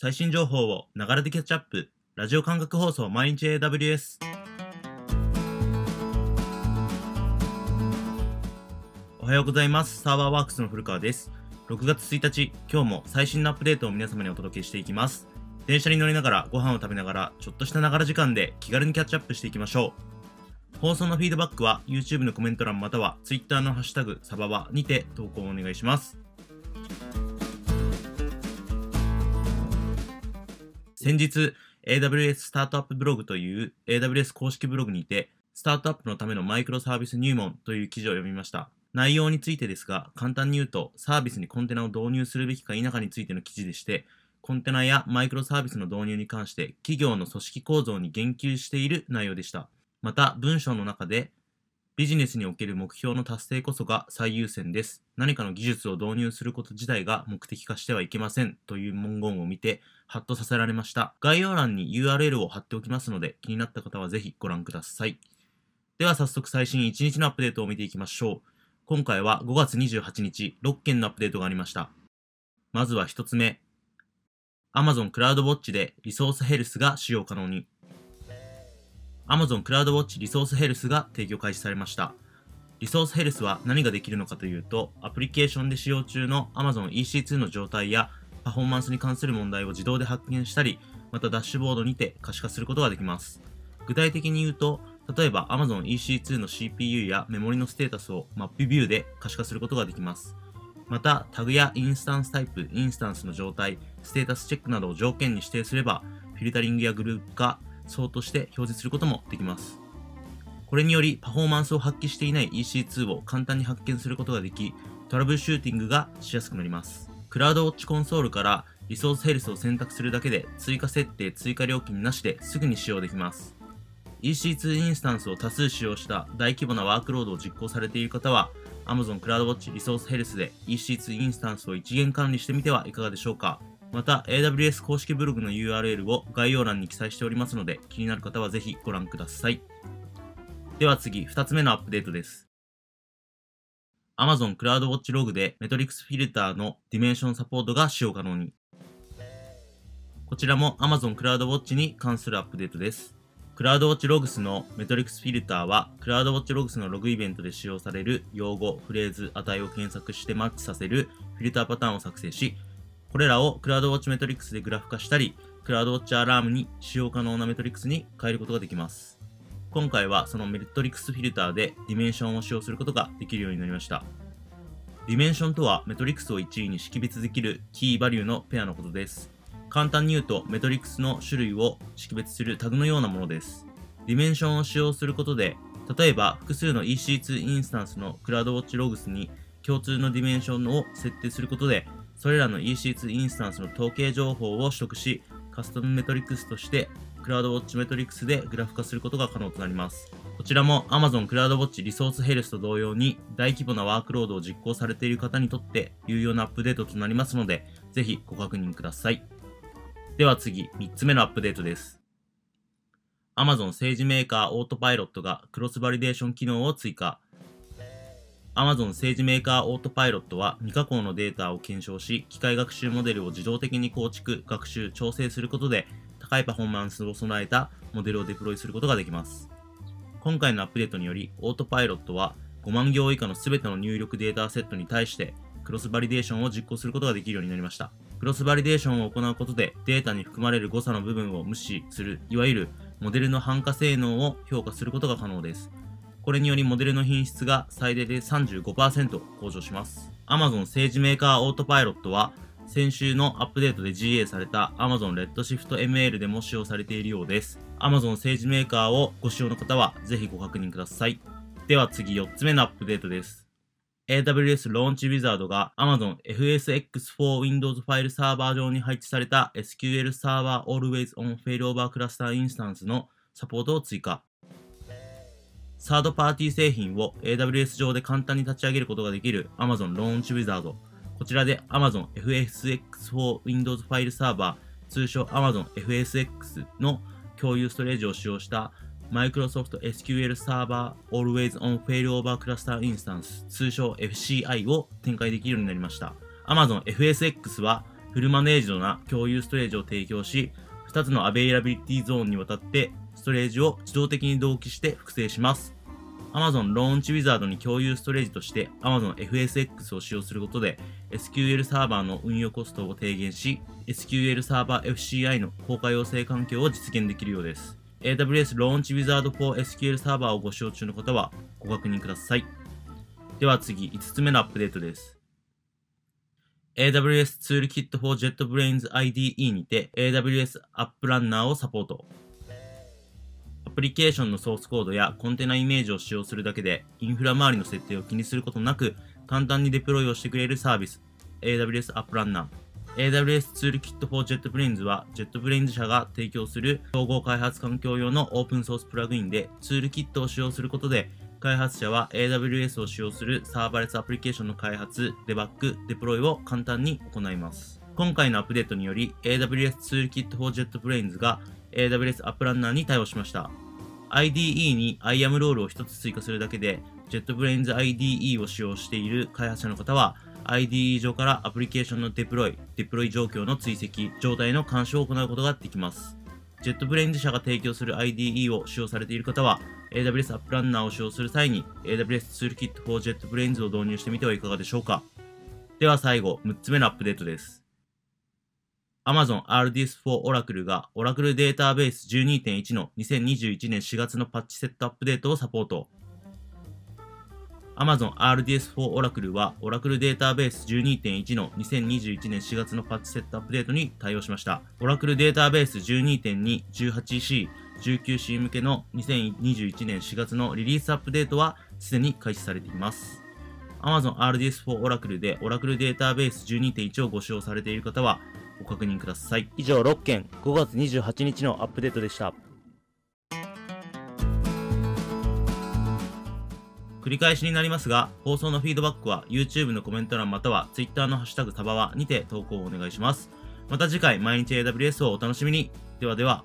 最新情報をながらでキャッチアップ。ラジオ感覚放送毎日 AWS おはようございます。サーバーワークスの古川です。6月1日今日も最新のアップデートを皆様にお届けしていきます。電車に乗りながらご飯を食べながらちょっとしたながら時間で気軽にキャッチアップしていきましょう。放送のフィードバックは YouTube のコメント欄または Twitter のハッシュタグサババにて投稿をお願いします。先日 AWS スタートアップブログという AWS 公式ブログにてスタートアップのためのマイクロサービス入門という記事を読みました。内容についてですが簡単に言うとサービスにコンテナを導入するべきか否かについての記事でしてコンテナやマイクロサービスの導入に関して企業の組織構造に言及している内容でした。また文章の中でビジネスにおける目標の達成こそが最優先です。何かの技術を導入すること自体が目的化してはいけませんという文言を見て、ハッとさせられました。概要欄に URL を貼っておきますので、気になった方はぜひご覧ください。では早速最新1日のアップデートを見ていきましょう。今回は5月28日、6件のアップデートがありました。まずは1つ目。Amazon CloudWatch でリソースヘルスが使用可能に。Amazon CloudWatch リソースヘルスが提供開始されました。リソースヘルスは何ができるのかというと、アプリケーションで使用中の Amazon EC2 の状態やパフォーマンスに関する問題を自動で発見したり、またダッシュボードにて可視化することができます。具体的に言うと、例えば Amazon EC2 の CPU やメモリのステータスをマップビューで可視化することができます。また、タグやインスタンスタイプ、インスタンスの状態、ステータスチェックなどを条件に指定すれば、フィルタリングやグループ化、ソートして表示することもできます。これによりパフォーマンスを発揮していない EC2 を簡単に発見することができ、トラブルシューティングがしやすくなります。 CloudWatch コンソールから Resource Health を選択するだけで追加設定、追加料金なしですぐに使用できます。EC2 インスタンスを多数使用した大規模なワークロードを実行されている方は Amazon CloudWatch Resource Health で EC2 インスタンスを一元管理してみてはいかがでしょうかまた AWS 公式ブログの URL を概要欄に記載しておりますので気になる方はぜひご覧ください。では次、2つ目のアップデートです。Amazon CloudWatch Log でメトリクスフィルターのディメンションサポートが使用可能に。こちらも Amazon CloudWatch に関するアップデートです。CloudWatch Logs のメトリクスフィルターは CloudWatch Logs のログイベントで使用される用語、フレーズ、値を検索してマッチさせるフィルターパターンを作成し、これらを CloudWatch メトリックスでグラフ化したり、 CloudWatch アラームに使用可能なメトリックスに変えることができます。今回はそのメトリックスフィルターでディメンションを使用することができるようになりました。ディメンションとはメトリックスを一意に識別できるキーバリューのペアのことです。簡単に言うとメトリックスの種類を識別するタグのようなものです。ディメンションを使用することで、例えば複数の EC2 インスタンスの CloudWatch Logs に共通のディメンションを設定することで、それらの EC2 インスタンスの統計情報を取得し、カスタムメトリックスとして CloudWatch メトリックスでグラフ化することが可能となります。こちらも Amazon CloudWatch Resource Health と同様に大規模なワークロードを実行されている方にとって有用なアップデートとなりますので、ぜひご確認ください。では次、3つ目のアップデートです。Amazon 政治メーカーオートパイロットがクロスバリデーション機能を追加。Amazon 政治メーカーオートパイロットは未加工のデータを検証し、機械学習モデルを自動的に構築、学習、調整することで、高いパフォーマンスを備えたモデルをデプロイすることができます。今回のアップデートにより、オートパイロットは5万行以下の全ての入力データセットに対して、クロスバリデーションを実行することができるようになりました。クロスバリデーションを行うことで、データに含まれる誤差の部分を無視する、いわゆるモデルの反価性能を評価することが可能です。これによりモデルの品質が最大で35%向上します。Amazon 政治メーカーオートパイロットは、先週のアップデートで GA された Amazon Redshift ML でも使用されているようです。Amazon 政治メーカーをご使用の方はぜひご確認ください。では次4つ目のアップデートです。AWS Launch Wizard が Amazon FSx4 Windows ファイルサーバー上に配置された SQL Server Always on Failover Cluster Instance のサポートを追加。サードパーティー製品を AWS 上で簡単に立ち上げることができる Amazon Launch Wizard。こちらで Amazon FSx4 Windows ファイルサーバー、通称 Amazon FSX の共有ストレージを使用した Microsoft SQL Server Always on Failover Cluster Instance、通称 FCI を展開できるようになりました。Amazon FSX はフルマネージドな共有ストレージを提供し、2つのアベイラビリティゾーンにわたってストレージを自動的に同期して複製します。Amazon Launch Wizard に共有ストレージとして Amazon FSX を使用することで SQL サーバーの運用コストを低減し SQL サーバー FCI の高可用性環境を実現できるようです。AWS ローンチウィザード for SQL サーバーをご使用中の方はご確認ください。では次、5つ目のアップデートです。AWS Toolkit for JetBrains IDE にて AWS App Runner をサポート。アプリケーションのソースコードやコンテナイメージを使用するだけでインフラ周りの設定を気にすることなく簡単にデプロイをしてくれるサービス AWS App Runner。AWS Toolkit for JetBrains は JetBrains 社が提供する統合開発環境用のオープンソースプラグインで Toolkit を使用することで開発者は AWS を使用するサーバレスアプリケーションの開発、デバッグ、デプロイを簡単に行います。今回のアップデートにより AWS Toolkit for JetBrains が AWS App Runner に対応しました。IDE に IAM ロールを1つ追加するだけで JetBrains IDE を使用している開発者の方は IDE 上からアプリケーションのデプロイ、デプロイ状況の追跡、状態の監視を行うことができます。JetBrains 社が提供する IDE を使用されている方は AWS App Runner を使用する際に AWS Toolkit for JetBrains を導入してみてはいかがでしょうかでは最後、6つ目のアップデートです。Amazon RDS4 Oracle が Oracle Database 12.1の2021年4月のパッチセットアップデートをサポート。Amazon RDS4 Oracle は Oracle Database 12.1の2021年4月のパッチセットアップデートに対応しました。オラクルデー Database 12.2-18C 19C 向けの2021年4月のリリースアップデートはすでに開始されています。Amazon RDS4 Oracle で Oracle Database 12.1をご使用されている方はご確認ください。以上6件5月28日のアップデートでした。繰り返しになりますが、放送のフィードバックは YouTube のコメント欄または Twitter のハッシュタグサバワにて投稿をお願いします。また次回毎日 AWS をお楽しみに。ではでは。